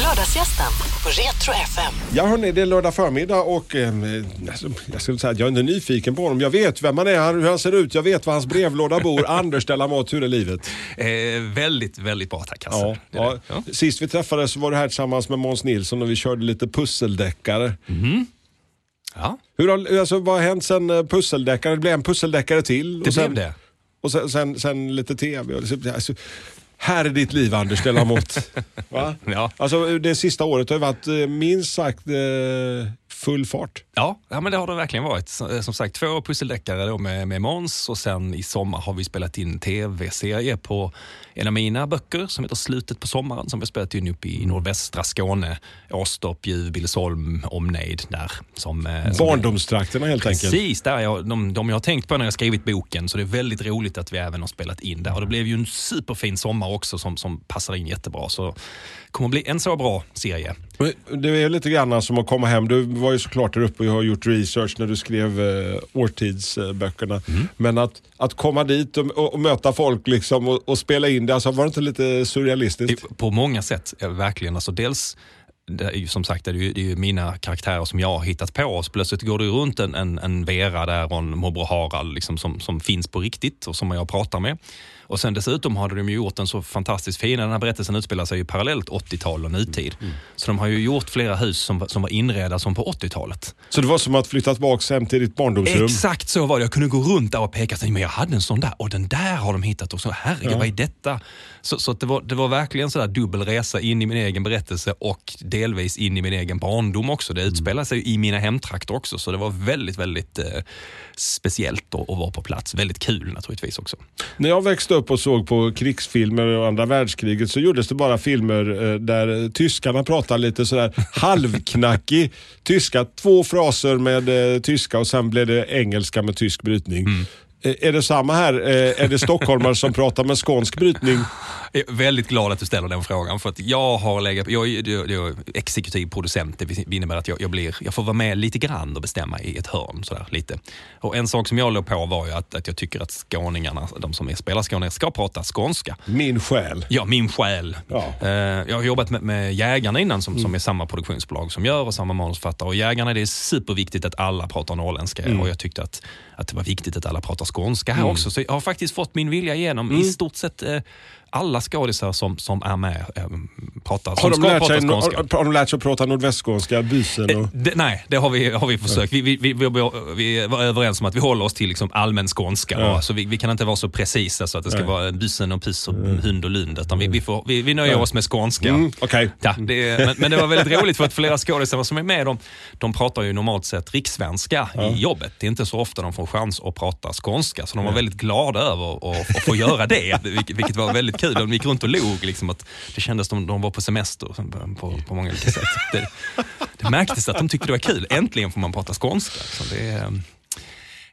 Lördagsgästen på Retro FM. Ja hörni, det är lördag förmiddag och eh, alltså, jag skulle säga att jag är inte nyfiken på honom. Jag vet vem han är, han- hur han ser ut, jag vet var hans brevlåda bor. Anders Delamotte, hur är livet? Eh, väldigt, väldigt bra tack Hasse. Ja, ja. Sist vi träffades så var du här tillsammans med Måns Nilsson och vi körde lite pusseldeckare. Ja, Hur har, alltså, vad har hänt sen eh, pusseldeckare? Det blev en pusseldeckare till. det och sen, blev det. Och sen, sen, sen lite tv. Och det- alltså, här är ditt liv Anders Delamotte. Va? Ja. Alltså, det sista året har ju varit eh, minst sagt eh, full fart. Ja, ja, men det har det verkligen varit. Eh, Som sagt, två pusseldeckare då med, med Måns och sen i sommar har vi spelat in tv-serie på en av mina böcker som heter Slutet på sommaren som vi har spelat in uppe i nordvästra Skåne. Åstorp, Bjuv, Billesholm, omnejd där. Som, eh, Barndomstrakterna helt enkelt. Precis, där jag, de, de jag har tänkt på när jag skrivit boken. Så det är väldigt roligt att vi även har spelat in där. Och det blev ju en superfin sommar också som, som passar in jättebra. Så det kommer bli en så bra serie. Men Det är lite grann som att komma hem. Du var ju såklart där uppe och har gjort research när du skrev eh, årtidsböckerna. Mm. Men att, att komma dit och, och, och möta folk liksom och, och spela in det, alltså, var det inte lite surrealistiskt? På många sätt, verkligen. Alltså dels, det är som sagt, det är ju, det är ju mina karaktärer som jag har hittat på. Och plötsligt går det runt en, en, en Vera där och en morbror Harald liksom, som, som finns på riktigt och som jag pratar med. Och sen dessutom hade de ju gjort en så fantastiskt fin, den här berättelsen utspelar sig ju parallellt 80-tal och nutid. Så de har ju gjort flera hus som, som var inredda som på 80-talet. Så det var som att flytta tillbaka hem till ditt barndomsrum? Exakt så var det. Jag kunde gå runt där och peka men jag hade en sån där och den där har de hittat och så herregud, vad är detta? Så, så det, var, det var verkligen sådär dubbel resa in i min egen berättelse och delvis in i min egen barndom också. Det utspelar sig i mina hemtrakter också så det var väldigt, väldigt eh, speciellt att, att vara på plats. Väldigt kul naturligtvis också. När jag växte upp och såg på krigsfilmer och andra världskriget så gjordes det bara filmer eh, där tyskarna pratade lite sådär halvknackig tyska. Två fraser med eh, tyska och sen blev det engelska med tysk brytning. Eh, Är det samma här? Eh, Är det stockholmare som pratar med skånsk brytning? Jag är väldigt glad att du ställer den frågan för att jag har legat, jag är, jag är exekutiv producent, det innebär att jag, jag, blir, jag får vara med lite grann och bestämma i ett hörn. Sådär, lite. Och en sak som jag låg på var ju att, att jag tycker att skåningarna, de som är spelar skåningar, ska prata skånska. Min själ. Ja, min själ. Ja. Eh, jag har jobbat med, med Jägarna innan som, som är samma produktionsbolag som gör och samma manusförfattare. Och Jägarna det är superviktigt att alla pratar norrländska och jag tyckte att, att det var viktigt att alla pratar skånska här också. Så jag har faktiskt fått min vilja igenom i stort sett eh, alla skådisar som, som är med eh, pratar, Har de, lärt prata sig, skånska. har, har de lärt sig att prata nordvästskånska, bysen och... Det, nej, det har vi, har vi försökt. Vi, vi, vi, vi, var överens om att vi håller oss till liksom allmän skånska. Ja. Så vi, vi kan inte vara så precisa så att det ska Nej. vara bysen och pys och hund och lund. Utan vi, vi, får, vi, vi nöjer oss med skånska. Mm, Okej. Ja, det, men, men det var väldigt roligt för att flera skådespelare som är med, de, de pratar ju normalt sett rikssvenska i jobbet. Det är inte så ofta de får chans att prata skånska, så de var väldigt glada över att, att få göra det, vilket var väldigt kul. De gick runt och log, liksom, att det kändes som de var på semester på, på många olika sätt. Det, det märktes att de tyckte det var kul. Äntligen får man prata skånska. Så det, eh,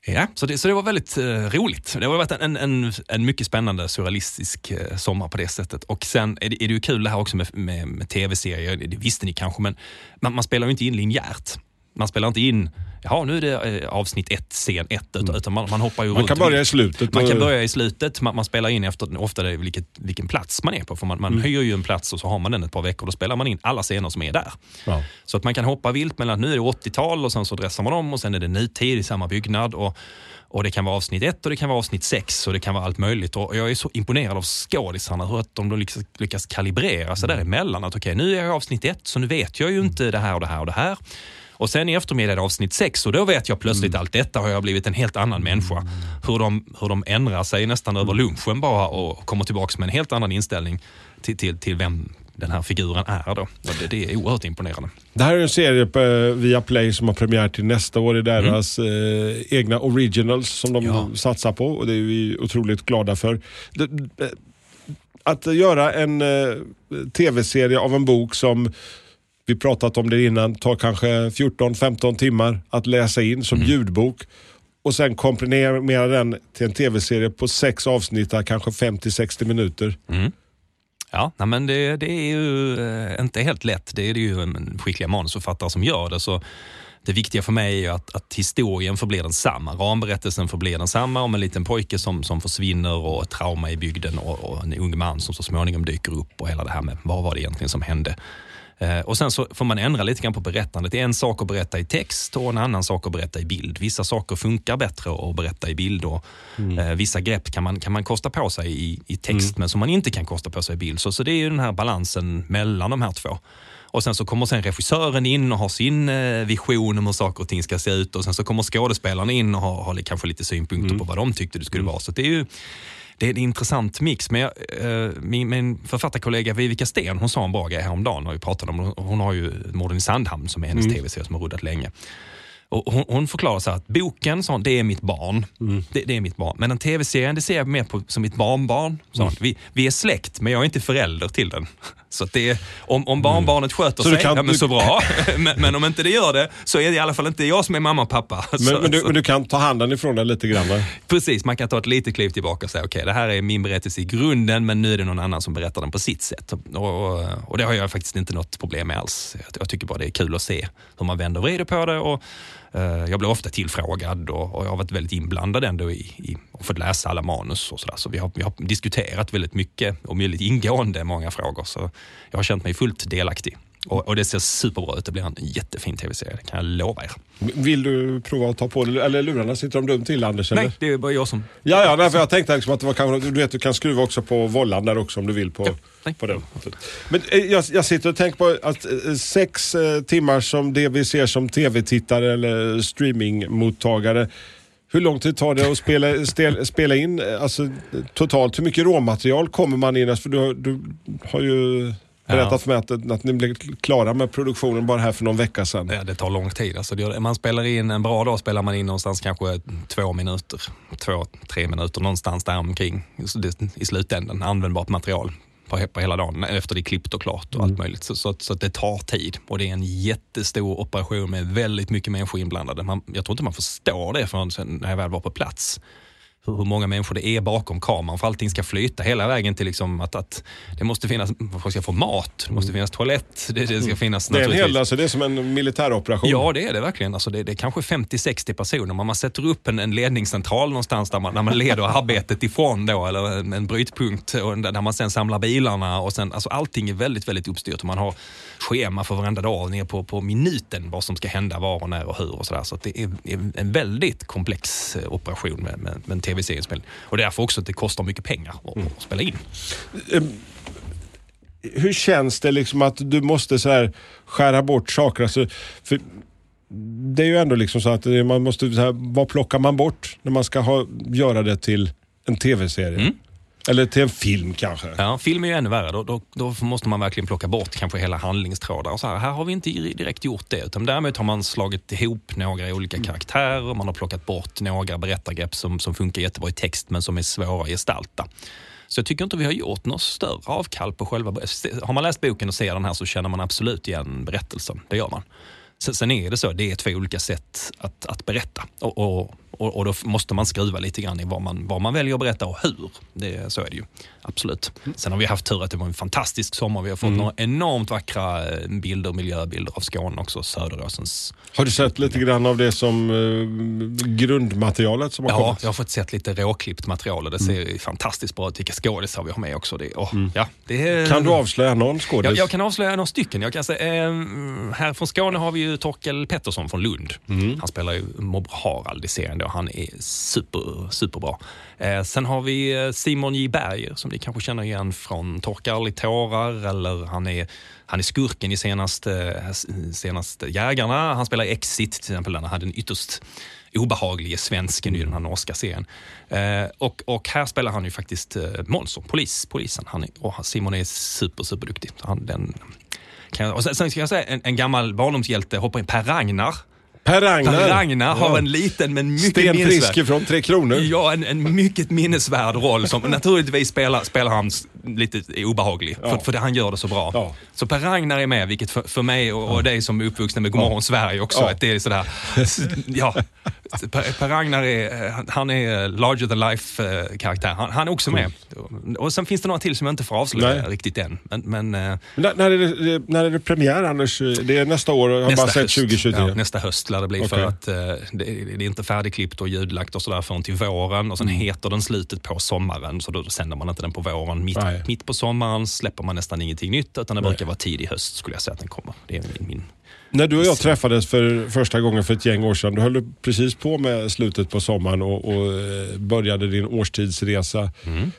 Ja, så det, så det var väldigt uh, roligt. Det har varit en, en, en mycket spännande surrealistisk uh, sommar på det sättet. Och sen är det, är det ju kul det här också med, med, med tv-serier, det visste ni kanske, men man, man spelar ju inte in linjärt. Man spelar inte in, jaha nu är det eh, avsnitt ett, scen ett, utan, utan man, man hoppar ju Mm. Man runt. kan börja i slutet. Man kan börja i slutet, man, man spelar in efter ofta det, vilket, vilken plats man är på. För man, man hyr ju en plats och så har man den ett par veckor. Då spelar man in alla scener som är där. Ja. Så att man kan hoppa vilt mellan att nu är det 80-tal och sen så dressar man om och sen är det nutid i samma byggnad. Och, och Det kan vara avsnitt ett och det kan vara avsnitt sex och det kan vara allt möjligt. Och jag är så imponerad av skådisarna, hur att de lyckas, lyckas kalibrera sig däremellan. Att okej, nu är jag i avsnitt ett så nu vet jag ju inte det här och det här och det här. Och sen i eftermiddag är det avsnitt sex och då vet jag plötsligt allt detta har jag blivit en helt annan människa. Hur de, hur de ändrar sig nästan över lunchen bara och kommer tillbaka med en helt annan inställning till, till, till vem den här figuren är. Då. Det, det är oerhört imponerande. Det här är en serie på eh, Viaplay som har premiär till nästa år. Det är deras eh, egna originals som de Ja. satsar på och det är vi otroligt glada för. Det, eh, att göra en eh, tv-serie av en bok som vi pratat om det innan, tar kanske 14-15 timmar att läsa in som ljudbok och sen komprimera den till en tv-serie på sex avsnitt, kanske 50-60 minuter. Ja, nej, men det, det är ju eh, inte helt lätt. Det är det ju en skickliga manusförfattare som gör det. Så det viktiga för mig är att, att historien förblir densamma. Ramberättelsen förblir densamma om en liten pojke som, som försvinner och ett trauma i bygden och, och en ung man som så småningom dyker upp och hela det här med vad var det egentligen som hände. Eh, och sen så får man ändra lite grann på berättandet. Det är en sak att berätta i text och en annan sak att berätta i bild. Vissa saker funkar bättre att berätta i bild och mm. eh, vissa grepp kan man, kan man kosta på sig i, i text mm. men som man inte kan kosta på sig i bild. Så, så det är ju den här balansen mellan de här två. Och sen så kommer sen regissören in och har sin eh, vision om hur saker och ting ska se ut och sen så kommer skådespelarna in och har, har kanske lite synpunkter mm. på vad de tyckte det skulle mm. vara. Så det är ju det är en intressant mix. Men jag, eh, min, min författarkollega Vivica Sten hon sa en bra grej häromdagen. Och pratade om, hon har ju Morden i Sandhamn som är hennes mm. tv-serie som har rullat länge. Och hon, hon förklarar så att boken, så, det är mitt barn. Mm. Det, det, är mitt barn. Men den tv-serien, det ser jag mer på, som mitt barnbarn. Så, mm. vi, vi är släkt, men jag är inte förälder till den. Så det är, om, om barnbarnet mm. sköter så sig, kan, ja, men så bra. men, men, om inte det gör det, så är det i alla fall inte jag som är mamma och pappa. Men, så, men, du, men du, kan ta handen ifrån den lite grann? Va? Precis, man kan ta ett litet kliv tillbaka och säga okej, okay, det här är min berättelse i grunden, men nu är det någon annan som berättar den på sitt sätt. Och, och, och det har jag faktiskt inte något problem med alls. Jag, jag tycker bara det är kul att se hur man vänder och vrider på det. Och, Eh, jag blir ofta tillfrågad och, och, jag har varit väldigt inblandad ändå i, i och fått läsa alla manus och sådär. Så vi har, vi har diskuterat väldigt mycket och väldigt ingående många frågor. Så jag har känt mig fullt delaktig. Och, och, det ser superbra ut. Det blir en jättefin tv-serie, det kan jag lova er. Vill du prova att ta på dig, eller lurarna, sitter de dumt till Anders? Eller? Nej, det är bara jag som... Ja, ja därför jag tänkte liksom att det var kanske, du vet du kan skruva också på vollan där också om du vill på, ja, på den. Men eh, jag, jag sitter och tänker på att eh, sex eh, timmar som det vi ser som tv-tittare eller streamingmottagare hur lång tid tar det att spela, stel, spela in alltså, totalt? Hur mycket råmaterial kommer man in? För du, du har ju berättat ja. för mig att, att ni blev klara med produktionen bara här för någon vecka sedan. Ja, det tar lång tid. Alltså, man spelar in, en bra dag spelar man in någonstans kanske två minuter, två, tre minuter någonstans där omkring i slutändan. Användbart material på, på hela dagen efter det är klippt och klart och mm. allt möjligt. Så, så, så det tar tid och det är en jättestor operation med väldigt mycket människor inblandade. Man, jag tror inte man förstår det förrän när jag väl var på plats hur många människor det är bakom kameran för allting ska flyta hela vägen till liksom att, att det måste finnas, folk ska få mat, det måste finnas toalett, det, det ska finnas Det är en hel, alltså det är som en militäroperation? Ja det är det verkligen. Alltså det, det är kanske 50-60 personer. Man sätter upp en, en ledningscentral någonstans där man, där man leder arbetet ifrån då, eller en, en brytpunkt och där man sen samlar bilarna och sen, alltså allting är väldigt, väldigt uppstyrt. Man har schema för varenda dag ner på, på minuten vad som ska hända, var och när och hur och sådär. Så, så det är en väldigt komplex eh, operation med, med, med en tv-seriespelning. Och därför också att det kostar mycket pengar att, mm. spela in. Um hur känns det liksom att du måste så här skära bort saker? Alltså, för det är ju ändå liksom så att man måste, så här, vad plockar man bort när man ska ha, göra det till en tv-serie? Mm. Eller till en film kanske? Ja, film är ju ännu värre. Då, då, då måste man verkligen plocka bort kanske hela handlingstrådar. Och så här, här har vi inte direkt gjort det. Utan däremot har man slagit ihop några olika mm. karaktärer. Man har plockat bort några berättargrepp som, som funkar jättebra i text men som är svåra att gestalta. Så jag tycker inte vi har gjort något större avkall på själva... Har man läst boken och ser den här så känner man absolut igen berättelsen. Det gör man. Sen är det så, det är två olika sätt att, att berätta. Och, och, och, och, då måste man skruva lite grann i vad man, vad man väljer att berätta och hur. Det, så är det ju. Absolut. Sen har vi haft tur att det var en fantastisk sommar. Vi har fått mm. några enormt vackra eh, bilder, miljöbilder av Skåne också. Söderåsens. Har du sett lite grann av det som eh, grundmaterialet som har ja, kommit? Ja, jag har fått sett lite råklippt material och det ser mm. fantastiskt bra ut. Vilka skådisar vi har med också. Det, oh, mm. ja, det är, kan du avslöja någon skådis? Jag, jag kan avslöja några stycken. Jag kan säga, eh, här från Skåne har vi ju Torkel Pettersson från Lund. Mm. Han spelar ju Mob Harald i serien då. Han är super, superbra. Eh, sen har vi eh, Simon J Berger som ni kanske känner igen från Torka aldrig tårar eller han är, han är skurken i senaste, senaste Jägarna. Han spelar i Exit till exempel, där han hade den ytterst obehaglige svensken i den här norska serien. Eh, och, och här spelar han ju faktiskt eh, Monson, polis, polisen. Han är, och Simon är super, superduktig. Han, den, kan, och sen, sen ska jag säga en, en gammal barndomshjälte hoppar in, Per Ragnar Per Ragnar. Per Ragnar har en liten men mycket Sten Friske från Tre Kronor. Ja, en, en mycket minnesvärd roll som naturligtvis spelar, spelar han lite obehaglig. Ja. För, för det, han gör det så bra. Ja. Så Per Ragnar är med, vilket för, för mig och, och dig som är uppvuxna med Godmorgon. Sverige också, att det är sådär, ja, Per, per Ragnar är, han är larger than life-karaktär. Han, han, är också med. Och sen finns det några till som jag inte får avslöja Nej. riktigt än. Men, men, när, när, är det, när är det premiär Anders? Det är nästa år? Jag har bara sett 2023. Ja, nästa höst lär det bli okay. för att det, det, är inte färdigklippt och ljudlagt och sådär förrän till våren. Och sen mm. heter den slutet på sommaren så då sänder man inte den på våren. Mitt, mitt på sommaren släpper man nästan ingenting nytt utan det Nej. brukar vara tidig höst skulle jag säga att den kommer. Det är min, min när du och jag träffades för första gången för ett gäng år sedan, då höll du precis på med slutet på sommaren och, och eh, började din årstidsresa. Mm.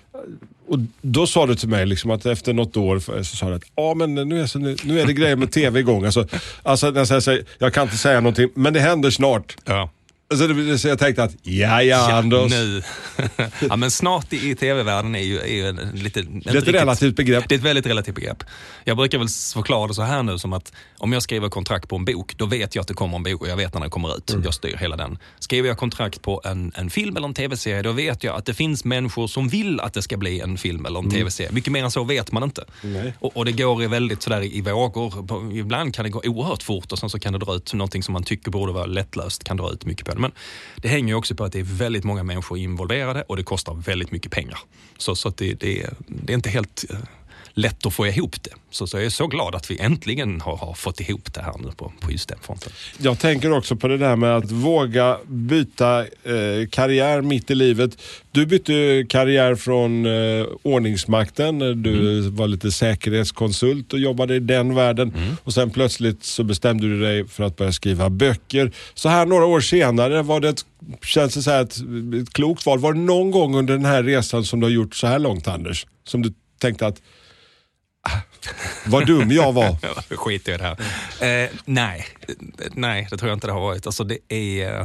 Och Då sa du till mig liksom att efter något år så sa du att ah, men nu, är så, nu, nu är det grejer med tv igång. Alltså, alltså, jag, säger, jag kan inte säga någonting, men det händer snart. Ja. Så, så jag tänkte att, ja ja Anders. Nu. ja, men snart i, i tv-världen är ju, är ju en, lite... Det är ett relativt begrepp. Det är ett väldigt relativt begrepp. Jag brukar väl förklara det så här nu som att om jag skriver kontrakt på en bok, då vet jag att det kommer en bok och jag vet när den kommer ut. Mm. Jag styr hela den. Skriver jag kontrakt på en, en film eller en tv-serie, då vet jag att det finns människor som vill att det ska bli en film eller en mm. tv-serie. Mycket mer än så vet man inte. Och, och, det går i väldigt sådär i vågor. Ibland kan det gå oerhört fort och sen så kan det dra ut någonting som man tycker borde vara lättlöst, kan dra ut mycket på det. Men det hänger ju också på att det är väldigt många människor involverade och det kostar väldigt mycket pengar. Så, så det, det, det är inte helt eh, lätt att få ihop det. Så, så jag är så glad att vi äntligen har, har fått ihop det här nu på, på just den fronten. Jag tänker också på det där med att våga byta eh, karriär mitt i livet. Du bytte karriär från eh, ordningsmakten. Du mm. var lite säkerhetskonsult och jobbade i den världen. Mm. Och Sen plötsligt så bestämde du dig för att börja skriva böcker. Så här några år senare, var det ett, känns det så här ett, ett klokt val? Var det någon gång under den här resan som du har gjort så här långt Anders? Som du tänkte att vad dum jag var. Skit i det här. Eh, nej. nej, det tror jag inte det har varit. Alltså, det, är,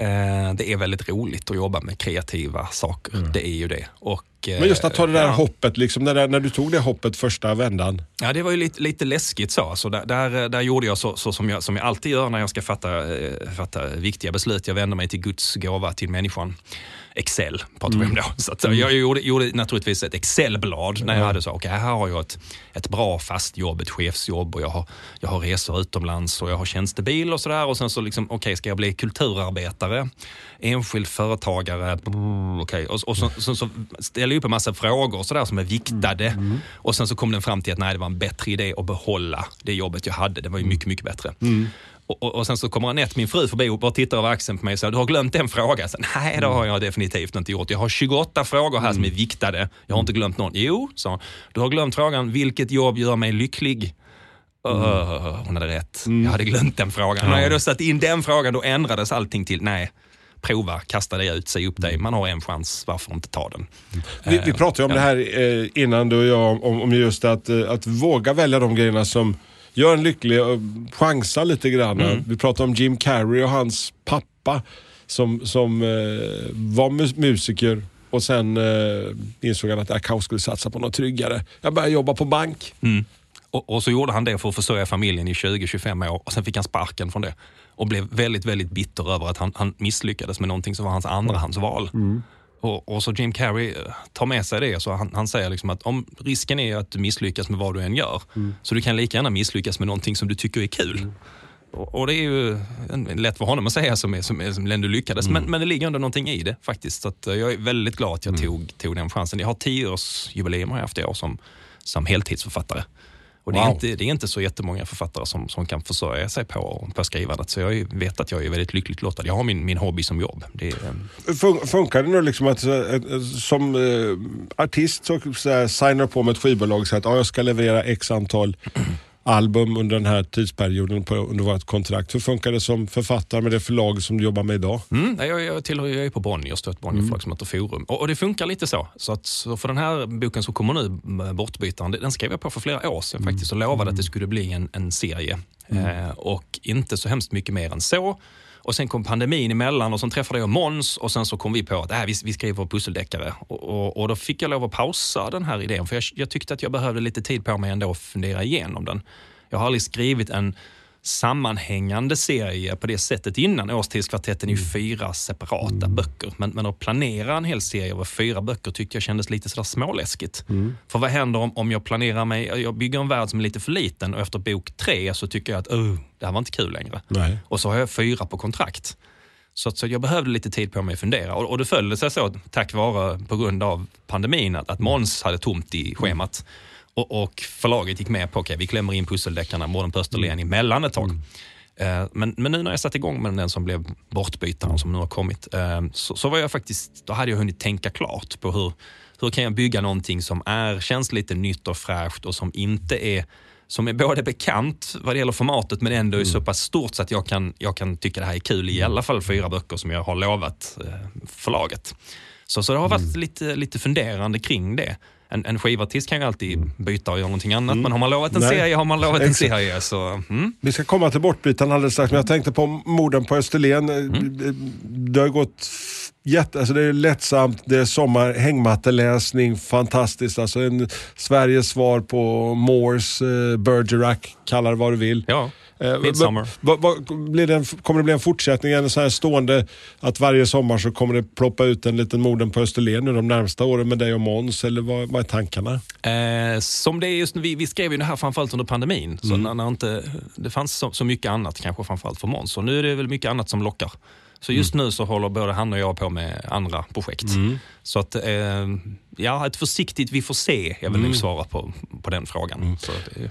eh, det är väldigt roligt att jobba med kreativa saker. Mm. Det är ju det. Och, Men just att ta det där ja. hoppet, liksom, där, när du tog det hoppet första vändan. Ja, det var ju lite, lite läskigt så. Alltså, där, där, där gjorde jag så, så, som, jag, som jag alltid gör när jag ska fatta, eh, fatta viktiga beslut. Jag vänder mig till Guds gåva till människan. Excel pratar vi om mm. då. Så att, jag mm. gjorde, gjorde naturligtvis ett Excel-blad när jag hade så, okej okay, här har jag ett, ett bra fast jobb, ett chefsjobb och jag har, jag har resor utomlands och jag har tjänstebil och sådär. Och sen så liksom, okej okay, ska jag bli kulturarbetare, enskild företagare, okej. Okay. Och, och så, så, så ställer upp en massa frågor sådär som är viktade. Mm. Och sen så kom den fram till att nej, det var en bättre idé att behålla det jobbet jag hade. Det var ju mycket, mycket bättre. Mm. Och, och, sen så kommer Anette, min fru, förbi och bara tittar över axeln på mig och säger, du har glömt en fråga. Så, Nej, det har jag definitivt inte gjort. Jag har 28 frågor här mm. som är viktade. Jag har inte glömt någon. Jo, sa Du har glömt frågan, vilket jobb gör mig lycklig? Mm. Hon hade rätt. Mm. Jag hade glömt den frågan. Ja. När jag då satt in den frågan, då ändrades allting till, nej, prova, kasta dig ut, säg upp dig. Man har en chans, varför inte ta den? Vi, vi pratade om ja. det här eh, innan du och jag, om, om just att, eh, att våga välja de grejerna som gör en lycklig och chansa lite grann. Mm. Vi pratade om Jim Carrey och hans pappa som, som eh, var musiker och sen eh, insåg han att jag kanske skulle satsa på något tryggare. Jag började jobba på bank. Mm. Och, och, så gjorde han det för att försörja familjen i 20-25 år och sen fick han sparken från det. Och blev väldigt, väldigt bitter över att han, han misslyckades med någonting som var hans andrahandsval. Mm. Och, och så Jim Carrey eh, tar med sig det. Så han, han säger liksom att om risken är att du misslyckas med vad du än gör, mm. så du kan lika gärna misslyckas med någonting som du tycker är kul. Mm. Och, och, det är ju lätt för honom att säga som, är, som, är, som ändå lyckades, mm. men, men det ligger ändå någonting i det faktiskt. Så eh, jag är väldigt glad att jag mm. tog, tog den chansen. Jag har tioårsjubileum har jag haft i år som, som heltidsförfattare. Och det, är inte, det är inte så jättemånga författare som, som kan försörja sig på, på skrivandet. Så jag vet att jag är väldigt lyckligt lottad. Jag har min, min hobby som jobb. Det är, Funkar det nu liksom att som eh, artist så, så signar på med ett skivbolag och säger att ah, jag ska leverera x antal album under den här tidsperioden på, under vårt kontrakt. Hur funkar det som författare med det förlag som du jobbar med idag? Mm, jag, jag, tillhör, jag är på Bonniers, ett Bonnierförlag mm. som heter Forum. Och, och, det funkar lite så. Så, att, så för den här boken som kommer nu, Bortbytaren, den skrev jag på för flera år sedan mm. faktiskt och lovade att det skulle bli en, en serie. Mm. Eh, och inte så hemskt mycket mer än så. Och sen kom pandemin emellan och sen träffade jag Måns och sen så kom vi på att äh, vi, vi skriver pusseldeckare. Och, och, och, då fick jag lov att pausa den här idén för jag, jag tyckte att jag behövde lite tid på mig ändå att fundera igenom den. Jag har aldrig skrivit en sammanhängande serie på det sättet innan. Årstidskvartetten är ju mm. fyra separata mm. böcker. Men, men att planera en hel serie över fyra böcker tyckte jag kändes lite sådär småläskigt. Mm. För vad händer om, om jag planerar mig, jag bygger en värld som är lite för liten och efter bok tre så tycker jag att oh, det här var inte kul längre. Nej. Och så har jag fyra på kontrakt. Så, så jag behövde lite tid på mig att fundera och, och det föll sig så tack vare, på grund av pandemin, att, att Måns hade tomt i schemat. Och, och förlaget gick med på, okej vi klämmer in pusseldeckarna Morden på Österlen emellan ett tag. Eh, Men, men nu när jag satt igång med den som blev Bortbytaren som nu har kommit, eh, så, så var jag faktiskt, då hade jag hunnit tänka klart på hur, hur kan jag bygga någonting som är, känns lite nytt och fräscht och som inte är som är både bekant vad det gäller formatet men ändå är så pass stort så att jag kan, jag kan tycka det här är kul i alla fall fyra böcker som jag har lovat eh, förlaget. Så, så det har varit lite, lite funderande kring det. En, en skivartist kan ju alltid byta och göra någonting annat men har man lovat en Nej. serie har man lovat en serie. Så, mm. Vi ska komma till Bortbytaren alldeles strax, men jag tänkte på morden på Österlen. Mm. Det har gått jätte, alltså det är lättsamt, det är sommar, hängmatteläsning, fantastiskt. Alltså en, Sveriges svar på Moores, eh, Bergerac, kalla det vad du vill. Ja, Eh, Midsummer. vad- vad- blir det en, kommer det bli en fortsättning, en så här stående, att varje sommar så kommer det ploppa ut en liten morden på Österlen nu de närmsta åren med dig och Måns, eller vad, vad är tankarna? Eh, som det är just nu, vi, vi skrev ju det här framförallt under pandemin. Så när, när inte, det fanns så, så mycket annat, kanske framförallt för Måns. Och nu är det väl mycket annat som lockar. Så just nu så håller både han och jag på med andra projekt. Så att, eh, ja, ett försiktigt vi får se är väl nog svaret på, på den frågan. Så det,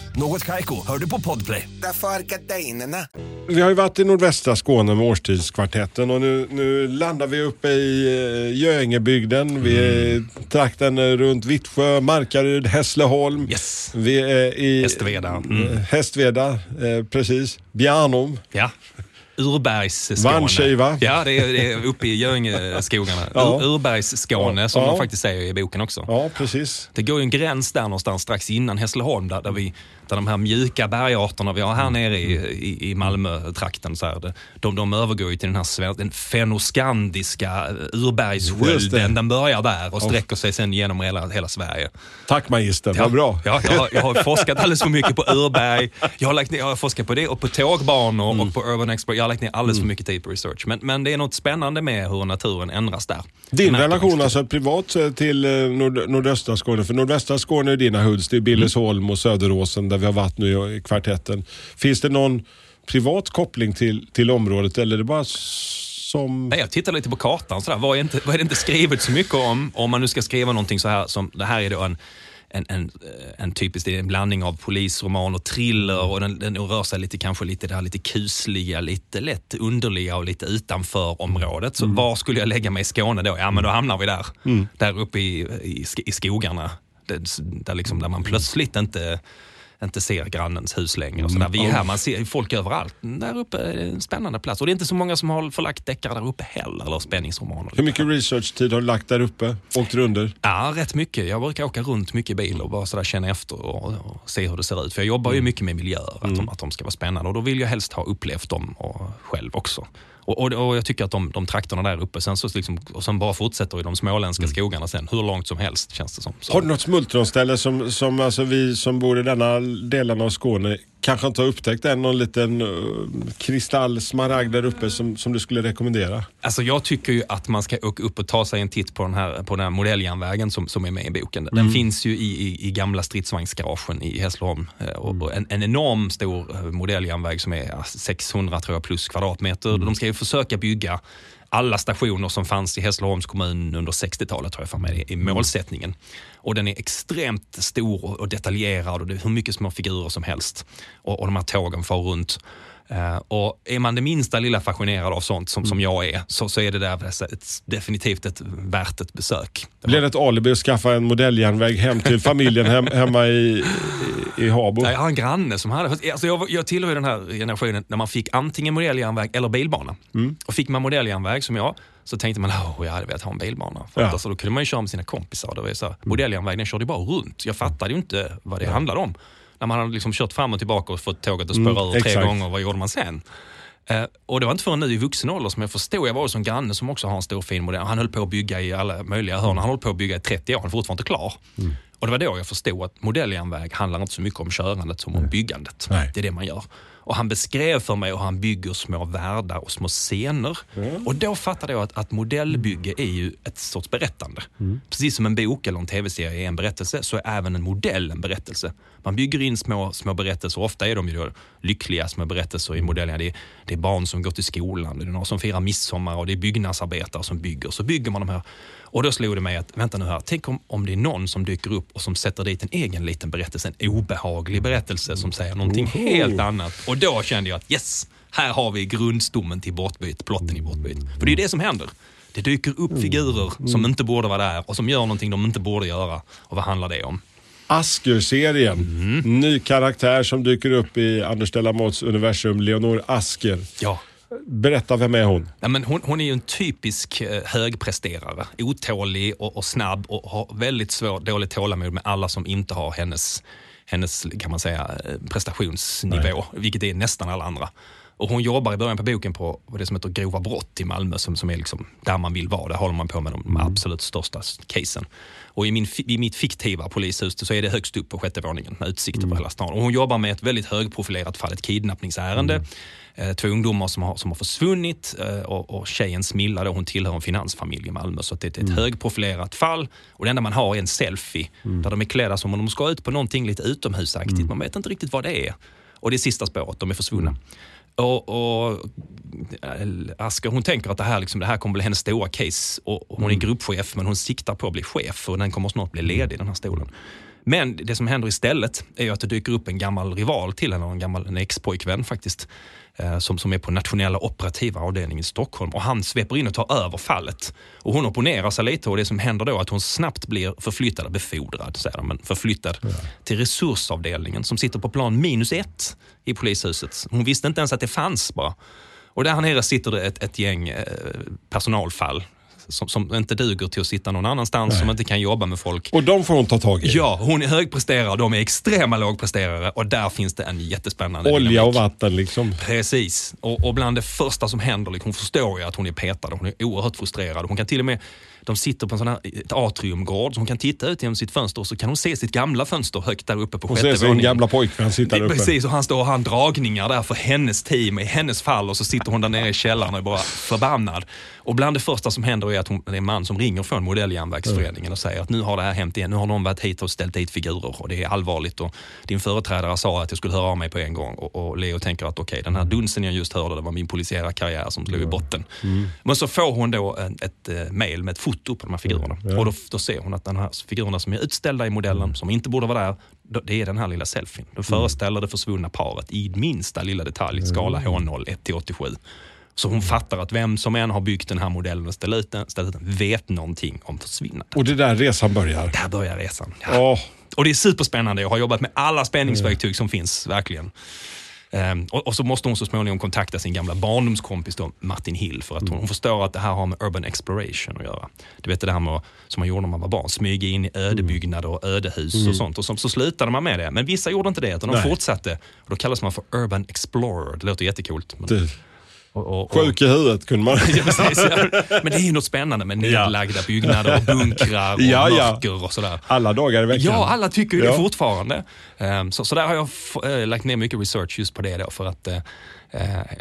Något Kaiko, hör du på Podplay. Därför är gardinerna. Vi har ju varit i nordvästra Skåne med Årstidskvartetten och nu, nu landar vi uppe i eh, Göingebygden. Vi är i trakten eh, runt Vittsjö, Markaryd, Hässleholm. Yes. Vi är i Hästveda. Mm. eh, Hästveda, precis. Bjärnum. ja. Urbergsskåne. Vanskiva. Ja, det är, det är uppe i Göingeskogarna. Ja. Ur, Urbergsskåne som Ja. man faktiskt säger i boken också. Ja, precis. Det går ju en gräns där någonstans strax innan Hässleholm där, där, vi, där de här mjuka bergarterna vi har här nere i, i, i Malmö-trakten, så här, det- de, de övergår ju till den här den fenoskandiska det. urbergsskölden. Den börjar där och sträcker sig sen genom hela, hela Sverige. Tack magister, vad bra. Ja, jag, har, jag har forskat alldeles för mycket på urberg. Jag har, lagt ner, jag har forskat på det och på tågbanor Mm. och på Urban Expert. Jag har lagt ner alldeles för mycket tid på research. Men, men det är något spännande med hur naturen ändras där. Din relation alltså privat eh, till eh, nord, nordöstra Skåne, för nordvästra Skåne är dina hoods, det är Billesholm och Söderåsen där vi har varit nu i- kvartetten. Finns det någon privat koppling till, till området eller är det bara som... Nej, jag tittar lite på kartan. Sådär. Vad, är inte, vad är det inte skrivet så mycket om? Om man nu ska skriva någonting så här som, det här är då en, en, en, eh, en typisk en blandning av polisroman och thriller och den, den rör sig lite, kanske lite det här lite kusliga, lite lätt underliga och lite utanför området. Så var skulle jag lägga mig i Skåne då? Ja, men då hamnar vi där. Där uppe i, i, i skogarna. Där, där, liksom, där man plötsligt inte inte ser grannens hus längre. Och sådär. Vi är här, man ser folk överallt. Där uppe är det en spännande plats. Och det är inte så många som har förlagt deckare där uppe heller, eller spänningsromaner. Hur mycket researchtid har du lagt där uppe? Åkt runder? Ja, rätt mycket. Jag brukar åka runt mycket i bil och bara sådär känna efter och, och se hur det ser ut. För jag jobbar ju mycket med miljöer, att, de, att de ska vara spännande. Och då vill jag helst ha upplevt dem och, själv också. Och, och, och jag tycker att de, de trakterna där uppe, sen, så liksom, och sen bara fortsätter i de småländska skogarna sen, hur långt som helst känns det som. Så. Har du något smultronställe som, som alltså vi som bor i denna delen av Skåne kanske inte har upptäckt än? Någon liten uh, kristall, smaragd där uppe som, som du skulle rekommendera? Alltså jag tycker ju att man ska åka upp och ta sig en titt på den här, på den här modelljärnvägen som, som är med i boken. Den finns ju i, i, i gamla stridsvagnsgaragen i Hässleholm. Eh, Och, och en, en enorm stor eh, modelljärnväg som är ja, 600 tror jag, plus kvadratmeter. De ska ju försöka bygga alla stationer som fanns i Hässleholms kommun under 60-talet tror jag för mig i målsättningen. Och den är extremt stor och- och detaljerad och det är hur mycket små figurer som helst. Och, och de här tågen far runt. Eh, och är man det minsta lilla fascinerad av sånt som, som jag är så, så är det där ett, definitivt ett, värt ett besök. Blir det ett alibi att skaffa en modelljärnväg hem till familjen hem, hemma i, i, i Habo? Jag har en granne som hade, alltså jag, jag tillhör den här generationen när man fick antingen modelljärnväg eller bilbana. Och fick man modelljärnväg som jag så tänkte man att jag hade velat ha en bilbana. För Ja. alltså, då kunde man ju köra med sina kompisar. Det var ju så här, modelljärnväg den körde ju bara runt. Jag fattade ju inte vad det handlade om. När man hade liksom kört fram och tillbaka och fått tåget att spåra Mm, ur tre gånger, vad gjorde man sen? Eh, och det var inte förrän nu i vuxen ålder som jag förstod, jag var en granne som också har en stor fin modell. Han höll på att bygga i alla möjliga hörn. Han höll på att bygga i 30 år, han är fortfarande inte klar. Och det var då jag förstod att modelljärnväg handlar inte så mycket om körandet som om byggandet. Nej. Det är det man gör. Och han beskrev för mig hur han bygger små världar och små scener. Och då fattade jag att, att modellbygge är ju ett sorts berättande. Precis som en bok eller en tv-serie är en berättelse så är även en modell en berättelse. Man bygger in små, små berättelser, ofta är de ju då lyckliga små berättelser i modellerna. Det är, det är barn som går till skolan, det är några som firar midsommar och det är byggnadsarbetare som bygger. Så bygger man de här. Och då slog det mig att, vänta nu här, tänk om, om det är någon som dyker upp och som sätter dit en egen liten berättelse, en obehaglig berättelse som säger någonting helt annat. Och då kände jag att yes, här har vi grundstommen till bortbyt, plotten i bortbyt. För det är det som händer. Det dyker upp figurer som inte borde vara där och som gör någonting de inte borde göra. Och vad handlar det om? Asker-serien. Mm. Ny karaktär som dyker upp i Anders Delamottes universum, Leonor Asker. Ja, Berätta, vem är hon? Nej, men hon, hon är ju en typisk eh, högpresterare. Otålig och, och snabb och har väldigt svårt, dåligt tålamod med alla som inte har hennes, hennes kan man säga, eh, prestationsnivå, vilket är nästan alla andra. Och hon jobbar i början på boken på det som heter grova brott i Malmö som, som är liksom där man vill vara. Där håller man på med de absolut största casen. Och i, min, i mitt fiktiva polishus så är det högst upp på sjätte våningen med utsikt över hela stan. Och hon jobbar med ett väldigt högprofilerat fall, ett kidnappningsärende. Eh, två ungdomar som har, som har försvunnit eh, och, och tjejen Smilla då, hon tillhör en finansfamilj i Malmö. Så det är ett högprofilerat fall och det enda man har är en selfie där de är klädda som om de ska ut på någonting lite utomhusaktigt. Man vet inte riktigt vad det är. Och det är sista spåret, de är försvunna. Och, och äh, Asker hon tänker att det här, liksom, det här kommer bli hennes stora case. Och och hon är gruppchef men hon siktar på att bli chef och den kommer snart bli ledig den här stolen. Men det som händer istället är ju att det dyker upp en gammal rival till henne, en gammal en ex-pojkvän faktiskt, eh, som, som är på nationella operativa avdelningen i Stockholm. Och han sveper in och tar över fallet. Och hon opponerar sig lite och det som händer då är att hon snabbt blir förflyttad, befordrad säger de, men förflyttad till resursavdelningen som sitter på plan minus ett i polishuset. Hon visste inte ens att det fanns bara. Och där nere sitter det ett, ett gäng eh, personalfall som, som inte duger till att sitta någon annanstans, som inte kan jobba med folk. Och de får hon ta tag i. Ja, hon är högpresterare, de är extrema lågpresterare och där finns det en jättespännande Olja och dynamik. vatten liksom. Precis. Och, och bland det första som händer, liksom, hon förstår ju att hon är petad. Hon är oerhört frustrerad. Hon kan till och med, de sitter på en sån här, ett atriumgård, så hon kan titta ut genom sitt fönster och så kan hon se sitt gamla fönster högt där uppe på Hon sjätte ser sin våningen. gamla pojkvän sitta där uppe. Precis, och han står och har dragningar där för hennes team i hennes fall och så sitter hon där nere i källaren och är bara förbannad. Och bland det första som händer är att hon, det är en man som ringer från Modelljärnvägsföreningen och säger att nu har det här hänt igen. Nu har någon varit hit och ställt dit figurer och det är allvarligt. Och din företrädare sa att jag skulle höra av mig på en gång och, och Leo tänker att okej, den här dunsen jag just hörde, det var min polisiära karriär som slog i botten. Men så får hon då ett, ett eh, mail med ett foto på de här figurerna. Och då, då ser hon att de här figurerna som är utställda i modellen, som inte borde vara där, då- det är den här lilla selfien. De föreställer det försvunna paret i minsta lilla detalj, skala H0, 1 till 87. Så hon fattar att vem som än har byggt den här modellen och ställt ut den, ställt ut den vet någonting om försvinnandet. Och det är där resan börjar. Där börjar resan. Ja. Åh, Och det är superspännande. Jag har jobbat med alla spänningsverktyg som finns, verkligen. Ehm, och, och så måste hon så småningom kontakta sin gamla barndomskompis då, Martin Hill för att hon, hon förstår att det här har med urban exploration att göra. Du vet det här med, som man gjorde när man var barn, smyga in i ödebyggnader och ödehus och sånt. Och så, så slutade man med det. Men vissa gjorde inte det, utan de Nej. fortsatte. Och då kallas man för urban explorer. Det låter jättekult. Men, och, och, och, sjuk i huvudet kunde man. Ja, precis, ja. Men det är ju något spännande med nedlagda byggnader och bunkrar och Ja, mörker och sådär. Alla dagar i veckan. Ja, alla tycker ju det fortfarande. Ehm, Så, så där har jag eh, lagt ner mycket research just på det då för att eh,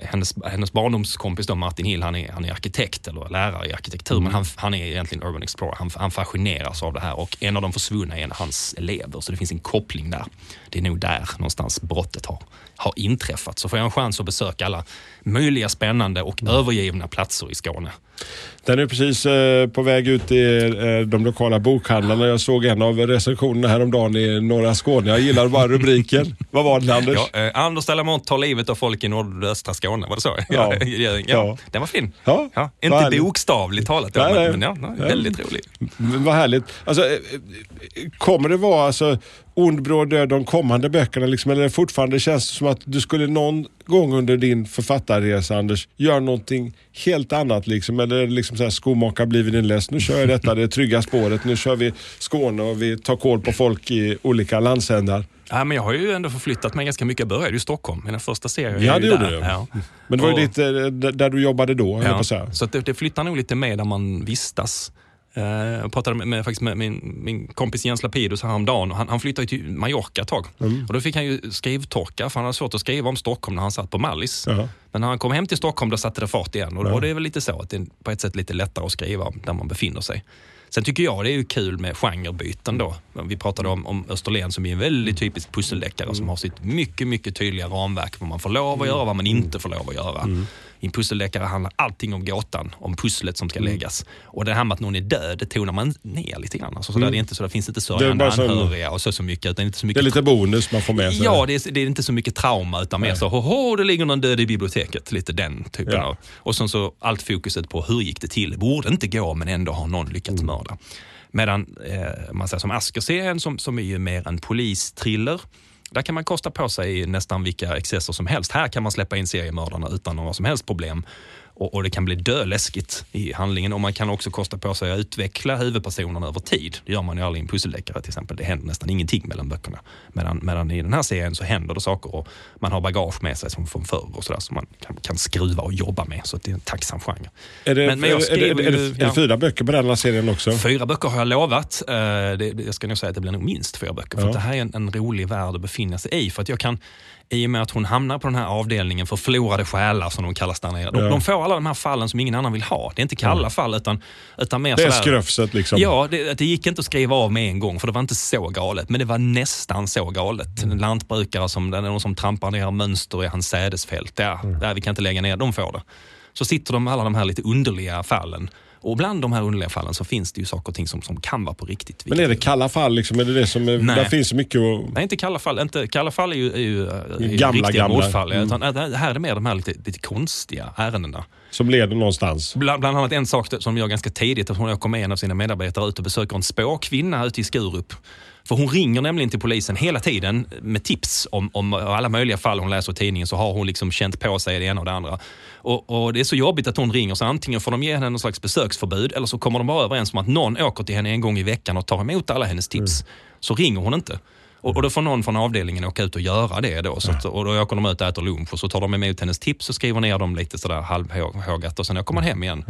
hennes, hennes barndomskompis då, Martin Hill, han är, han är arkitekt eller lärare i arkitektur, Mm. men han, han är egentligen urban explorer. Han, han fascineras av det här och en av de försvunna är en av hans elever, så det finns en koppling där. Det är nog där någonstans brottet har, har inträffat. Så får jag en chans att besöka alla möjliga spännande och Mm. övergivna platser i Skåne. Den är precis eh, på väg ut i eh, de lokala bokhandlarna. Jag såg en av recensionerna häromdagen i norra Skåne. Jag gillade bara rubriken. Vad var den Anders? Ja, eh, Anders Delamont tar livet av folk i nordöstra Skåne, var det så? Ja. ja, ja. Den var fin. Ja, Ja, inte härligt. bokstavligt talat, Nej, nej. men, men ja, nej, väldigt rolig. Vad härligt. Alltså, eh, kommer det vara alltså, ond, bråd död de kommande böckerna? Liksom, eller fortfarande känns det som att du skulle någon gång under din författarresa, Anders, göra någonting helt annat? Liksom, eller är det liksom så här, skomakare blivit inläst, nu kör jag detta, det trygga spåret, nu kör vi Skåne och vi tar koll på folk i olika landsändar. Ja, men jag har ju ändå förflyttat mig ganska mycket. Jag började i Stockholm. Mina första serier Ja, är det ju gjorde där. du. Ja. Men det var ju Och- ditt, eh, där du jobbade då, jag på Ja, att säga. så det, det flyttar nog lite med där man vistas. Eh, Jag pratade med, med, faktiskt med min, min kompis Jens Lapidus häromdagen han, han flyttade till Mallorca ett tag. Mm. Och då fick han ju skrivtorka för han hade svårt att skriva om Stockholm när han satt på Mallis. Jaha. Men när han kom hem till Stockholm då satte det fart igen. Och, Ja. och det är väl lite så att det är på ett sätt lite lättare att skriva om där man befinner sig. Sen tycker jag det är kul med genrebyten då. Vi pratade om, om Österlen som är en väldigt typisk pusseldeckare som har sitt mycket, mycket tydliga ramverk vad man får lov att göra och vad man inte får lov att göra. I en pusseldeckare handlar allting om gåtan, om pusslet som ska läggas. Och det här med att någon är död, det tonar man ner lite grann. Alltså, så där, det, inte så, det finns inte Det sörjande som- anhöriga och så, så mycket. Utan inte så Det mycket är lite bonus man får med sig. Ja, det är, det är inte så mycket trauma utan mer så, hoho, det ligger någon död i biblioteket. Lite den typen Ja. av. Och sen så allt fokuset på hur gick det till? Det borde inte gå men ändå har någon lyckats Mm. mörda. Medan eh, man säger som Asker-serien som, som är ju mer en polistriller. Där kan man kosta på sig nästan vilka excesser som helst. Här kan man släppa in seriemördarna utan några som helst problem. Och, och det kan bli döläskigt i handlingen och man kan också kosta på sig att utveckla huvudpersonerna över tid. Det gör man ju aldrig i en pusseldeckare till exempel. Det händer nästan ingenting mellan böckerna. Medan, medan i den här serien så händer det saker och man har bagage med sig som från förr och sådär som man kan, kan skruva och jobba med. Så det är en tacksam genre. Är det, Men- men jag är, det, är, det, skriver är, det, ju- är det ja. fyra böcker på den här serien också? Fyra böcker har jag lovat. Det- jag ska nog säga att det blir nog minst fyra böcker. För Ja. det här är en, en rolig värld att befinna sig i. För att jag kan, I och med att hon hamnar på den här avdelningen för förlorade själar som de kallas där nere. De, Ja. de får alla de här fallen som ingen annan vill ha. Det är inte kalla fall utan, utan mer Det är sådär- skröfset liksom. Ja, det, det gick inte att skriva av med en gång för det var inte så galet. Men det var nästan så galet. En lantbrukare som, någon som trampar ner mönster i hans sädesfält. Ja, där, vi kan inte lägga ner, de får det. Så sitter de alla de här lite underliga fallen. Och bland de här underliga fallen så finns det ju saker och ting som, som kan vara på riktigt. Men är det kalla fall? Liksom? Är det det som är, Nej. där finns mycket att... Nej, inte kalla fall. Inte, kalla fall är ju, är ju, är ju Gamla, riktiga gamla. mordfall. Mm. Utan, det här är mer de här lite, lite konstiga ärendena. som leder någonstans. Bland, bland annat en sak som gör ganska tidigt, att hon åker med en av sina medarbetare ut och besöker en spåkvinna ute i Skurup. För hon ringer nämligen till polisen hela tiden med tips om, om alla möjliga fall hon läser i tidningen så har hon liksom känt på sig det ena och det andra. Och, och det är så jobbigt att hon ringer så antingen får de ge henne någon slags besöksförbud eller så kommer de bara överens om att någon åker till henne en gång i veckan och tar emot alla hennes tips. Så ringer hon inte. Och, och då får någon från avdelningen åka ut och göra det. Då, så att, och då åker de ut och äter lunch och så tar de emot hennes tips och skriver ner dem lite sådär halvhågat och sen åker man hem igen.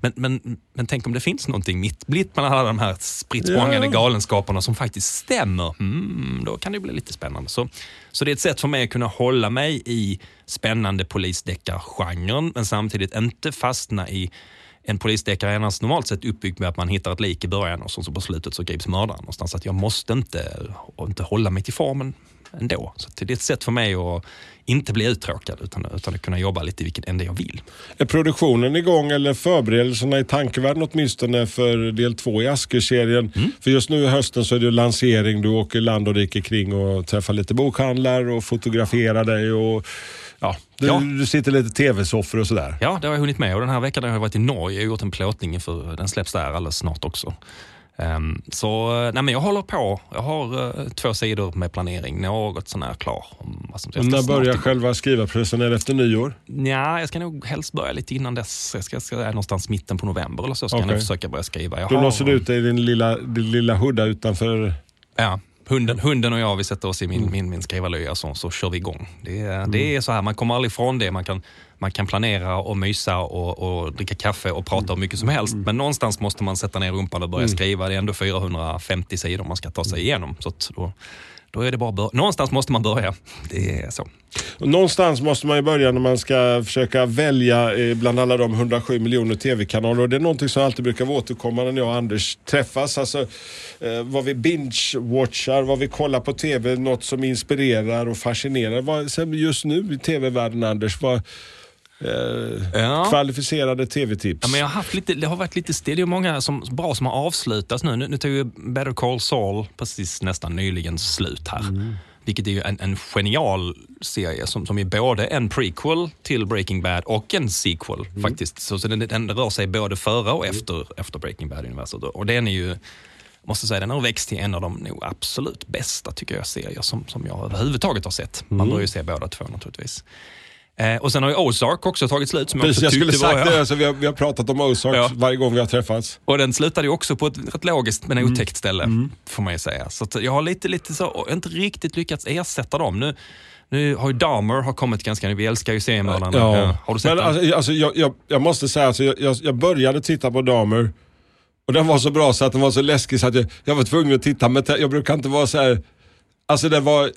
Men, men, men tänk om det finns någonting mittblitt mellan alla de här spritt språngande Ja. galenskaperna som faktiskt stämmer. Mm, då kan det bli lite spännande. Så, så det är ett sätt för mig att kunna hålla mig i spännande polisdeckargenren men samtidigt inte fastna i en polisdeckare är annars normalt sett uppbyggd med att man hittar ett lik i början och så, på slutet så grips mördaren någonstans. Så att jag måste inte, inte hålla mig till formen ändå. Så det är ett sätt för mig att inte bli uttråkad utan, utan att kunna jobba lite i vilken ände jag vill. Är produktionen igång eller förberedelserna i tankevärlden åtminstone för del två i Asker-serien? Mm. För just nu i hösten så är det lansering. Du åker land och rike kring och träffar lite bokhandlar och fotograferar dig. Och, ja, du, Ja. du sitter lite tv-soffor och sådär. Ja, det har jag hunnit med och den här veckan har jag varit i Norge och gjort en plåtning för den släpps där alldeles snart också. Ehm, så nej, men jag håller på. Jag har eh, två sidor med planering, något klar. Som jag Och ska när börjar själva skrivarprocessen? Är det efter nyår? Ja, jag ska nog helst börja lite innan dess. Jag ska, ska någonstans mitten på november eller så ska jag Okej. nog försöka börja skriva. Jag Då har- låser du ut dig i din lilla, din lilla hudda utanför... Ja, hunden, hunden och jag vi sätter oss i min, min, min skrivarlöja så, så kör vi igång. Det, det är så här, man kommer aldrig ifrån det. Man kan, man kan planera och mysa och, och dricka kaffe och prata om mycket som helst. Men någonstans måste man sätta ner rumpan och börja skriva. Det är ändå 450 sidor man ska ta sig igenom. Så då, då är det bara bör- Någonstans måste man börja. Det är så. Någonstans måste man ju börja när man ska försöka välja eh, bland alla de 107 miljoner tv-kanaler. Och det är någonting som alltid brukar vara återkommande när jag och Anders träffas. Alltså, eh, vad vi binge-watchar, vad vi kollar på tv, något som inspirerar och fascinerar. Vad, just nu i tv-världen, Anders, vad, eh, Ja. kvalificerade tv-tips? Ja, men jag har haft lite, det har varit lite still. Det är många som, bra som har avslutats nu. Nu, nu tog ju Better Call Saul precis nästan nyligen slut här. Vilket är ju en, en genial serie som, som är både en prequel till Breaking Bad och en sequel faktiskt. Så, så den, den rör sig både före och efter, efter Breaking Bad-universet. Och den är ju måste säga den har växt till en av de nog absolut bästa tycker jag serier som, som jag överhuvudtaget har sett. Man Mm. bör ju se båda två naturligtvis. Eh, och sen har ju Ozark också tagit slut som jag Precis, också jag skulle tyckte var... sagt det. Alltså, vi, har, vi har pratat om Ozark Ja. varje gång vi har träffats. Och den slutade ju också på ett rätt logiskt men Mm. otäckt ställe, får man ju säga. Så jag har lite, lite så, inte riktigt lyckats ersätta dem. Nu, nu har ju Dahmer har kommit ganska, vi älskar ju seriemördarna. Ja. Har du sett Men den? alltså, alltså, jag, jag, jag måste säga, alltså, jag, jag, jag började titta på Damer och den var så bra så att den var så läskig så att jag, jag var tvungen att titta. Men jag brukar inte vara så här. alltså den var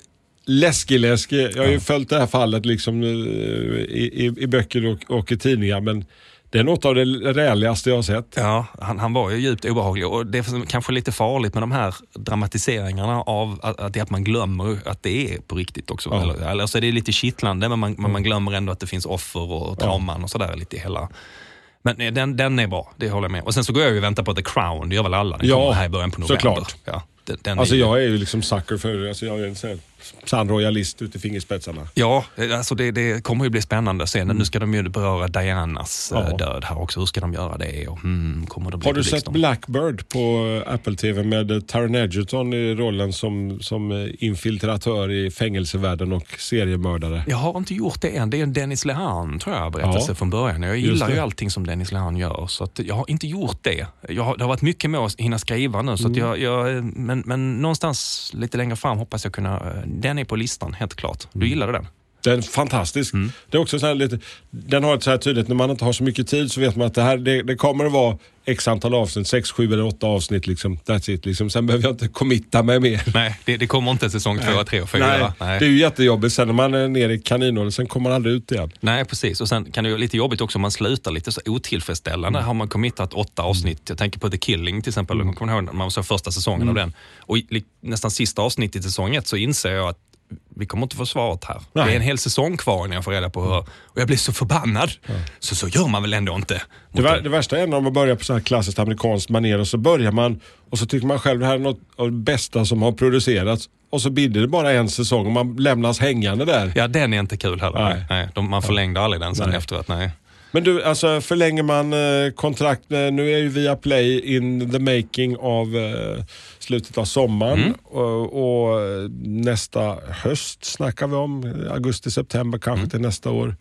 läskig läskig. Jag har ju följt det här fallet liksom eh, i, i, i böcker och, och i tidningar men det är något av det räligaste jag har sett. Ja, han, han var ju djupt obehaglig och det är kanske lite farligt med de här dramatiseringarna av att, att, det att man glömmer att det är på riktigt också. Ja. Eller, eller så är det lite kittlande men man, men man glömmer ändå att det finns offer och trauman och sådär lite hela. Men eh, den, den är bra, det håller jag med. Och sen så går jag ju och väntar på The Crown, det gör väl alla. Den Ja, kommer här i början på november. såklart. Ja, den, den Alltså är ju- jag är ju liksom sucker för alltså jag är en sån här sann royalist ut i fingerspetsarna. Ja, alltså det, det kommer ju bli spännande sen. Nu ska de ju beröra Dianas Ja. eh, död här också. Hur ska de göra det? Och, hmm, kommer det bli Har du publik sett? Blackbird på Apple TV med eh, Taron Egerton i rollen som, som eh, infiltratör i fängelsevärlden och seriemördare? Jag har inte gjort det än. Det är en Dennis Lehan tror jag berättelse Ja. från början. Jag gillar ju allting som Dennis Lehan gör. Så jag har inte gjort det. Jag har, det har varit mycket med att hinna skriva nu. Så Mm. jag, jag, men, men någonstans lite längre fram hoppas jag kunna... Den är på listan helt klart. Mm. Du gillade den? Den är fantastisk. Mm. Det är också så här lite, den har ett så här tydligt, när man inte har så mycket tid så vet man att det här det, det kommer att vara x antal avsnitt, sex, sju eller åtta avsnitt. Liksom. That's it. Liksom. Sen behöver jag inte committa mig mer. Nej, det, det kommer inte säsong två, tre och fyra. Nej, va? Nej. det är ju jättejobbigt sen när man är nere i kaninhålet, sen kommer man aldrig ut igen. Nej, precis. Och sen kan det vara lite jobbigt också om man slutar lite så otillfredsställande. Har man committat åtta avsnitt, jag tänker på The Killing till exempel, mm. kommer ihåg när man såg första säsongen av den. Och nästan sista avsnittet i säsong ett så inser jag att vi kommer inte få svaret här. Nej. Det är en hel säsong kvar innan jag får reda på hur. Och jag blir så förbannad. Så så gör man väl ändå inte? Det, vär, det värsta är när man börjar på så här klassiskt amerikanskt manér och så börjar man och så tycker man själv det här är något av det bästa som har producerats. Och så blir det bara en säsong och man lämnas hängande där. Ja, den är inte kul heller. Nej. Nej, de, man förlängde aldrig den sen Nej. efteråt. Nej. Men du, alltså förlänger man eh, kontrakt, eh, nu är ju via Play in the making av eh, slutet av sommaren Mm. och, och nästa höst snackar vi om, augusti, september kanske Mm. till nästa år.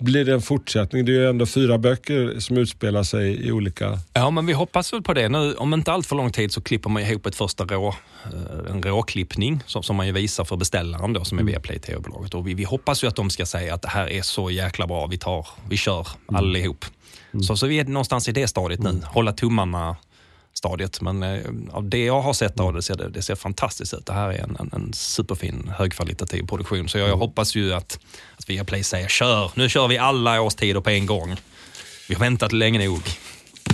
Blir det en fortsättning? Det är ju ändå fyra böcker som utspelar sig i olika... Ja, men vi hoppas väl på det. Nu, om inte allt för lång tid så klipper man ihop ett första rå, eh, en råklippning som, som man ju visar för beställaren då, som är Viaplay TV-bolaget. Och vi, vi hoppas ju att de ska säga att det här är så jäkla bra, vi tar, vi kör allihop. Så, så vi är någonstans i det stadiet nu, hålla tummarna stadiet. Men eh, av det jag har sett av det ser det, det ser fantastiskt ut. Det här är en, en, en superfin högkvalitativ produktion. Så jag, jag hoppas ju att, att Viaplay säger kör, nu kör vi alla årstider på en gång. Vi har väntat länge nog.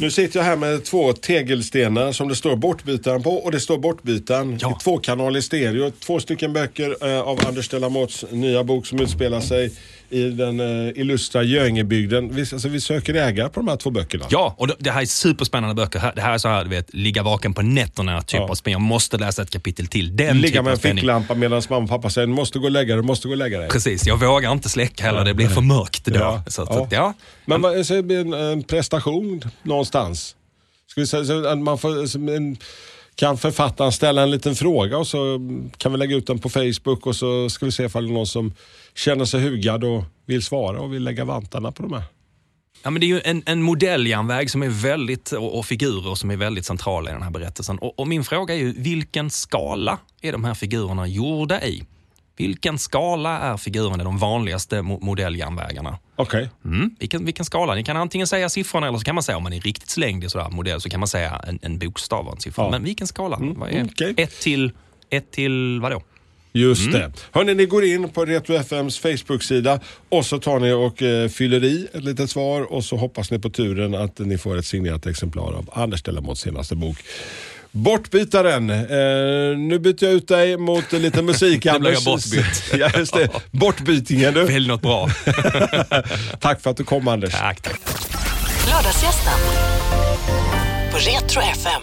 Nu sitter jag här med två tegelstenar som det står Bortbytaren på och det står Bortbytaren Ja. i tvåkanalig stereo. Två stycken böcker eh, av Anders Delamottes nya bok som utspelar sig i den eh, illustra Göingebygden. Vi, alltså, vi söker ägare på de här två böckerna. Ja, och det- här är superspännande böcker. Det här är så här, du vet, ligga vaken på nätterna typ Ja. av spänning. Jag måste läsa ett kapitel till. Den Ligga med en ficklampa medan mamma och pappa säger du måste gå och lägga dig, måste gå och lägga dig. Precis, jag vågar inte släcka heller. Det blir för mörkt då. Ja, Så, ja. så ja. Men vad- så en, en prestation någonstans. Ska vi säga, så att man får, en, kan författaren ställa en liten fråga och så kan vi lägga ut den på Facebook och så ska vi se ifall det är någon som känner sig hugad och vill svara och vill lägga vantarna på de här. Ja, men det är ju en, en modelljärnväg som är väldigt, och, och figurer som är väldigt centrala i den här berättelsen. Och, och min fråga är ju, vilken skala är de här figurerna gjorda i? Vilken skala är figurerna i de vanligaste mo- modelljärnvägarna? Okej. Mm, vilken, vilken skala? Ni kan antingen säga siffrorna eller så kan man säga, om man är riktigt slängd i sådär modell, så kan man säga en, en bokstav och en siffra. Ja. Men vilken skala? Vad är mm, okej. ett till, ett till vadå? Just Mm. det. Hörrni, ni går in på Retro FMs Facebook-sida och så tar ni och eh, fyller i ett litet svar och så hoppas ni på turen att ni får ett signerat exemplar av Anders Delamottes senaste bok. Bortbytaren. Eh, nu byter jag ut dig mot lite musik. Nu blir jag Anders. bortbytt. ja, just det. Bortbytingen du. Välj något bra. Tack för att du kom Anders. tack, tack. Lördagsgästen på Retro FM.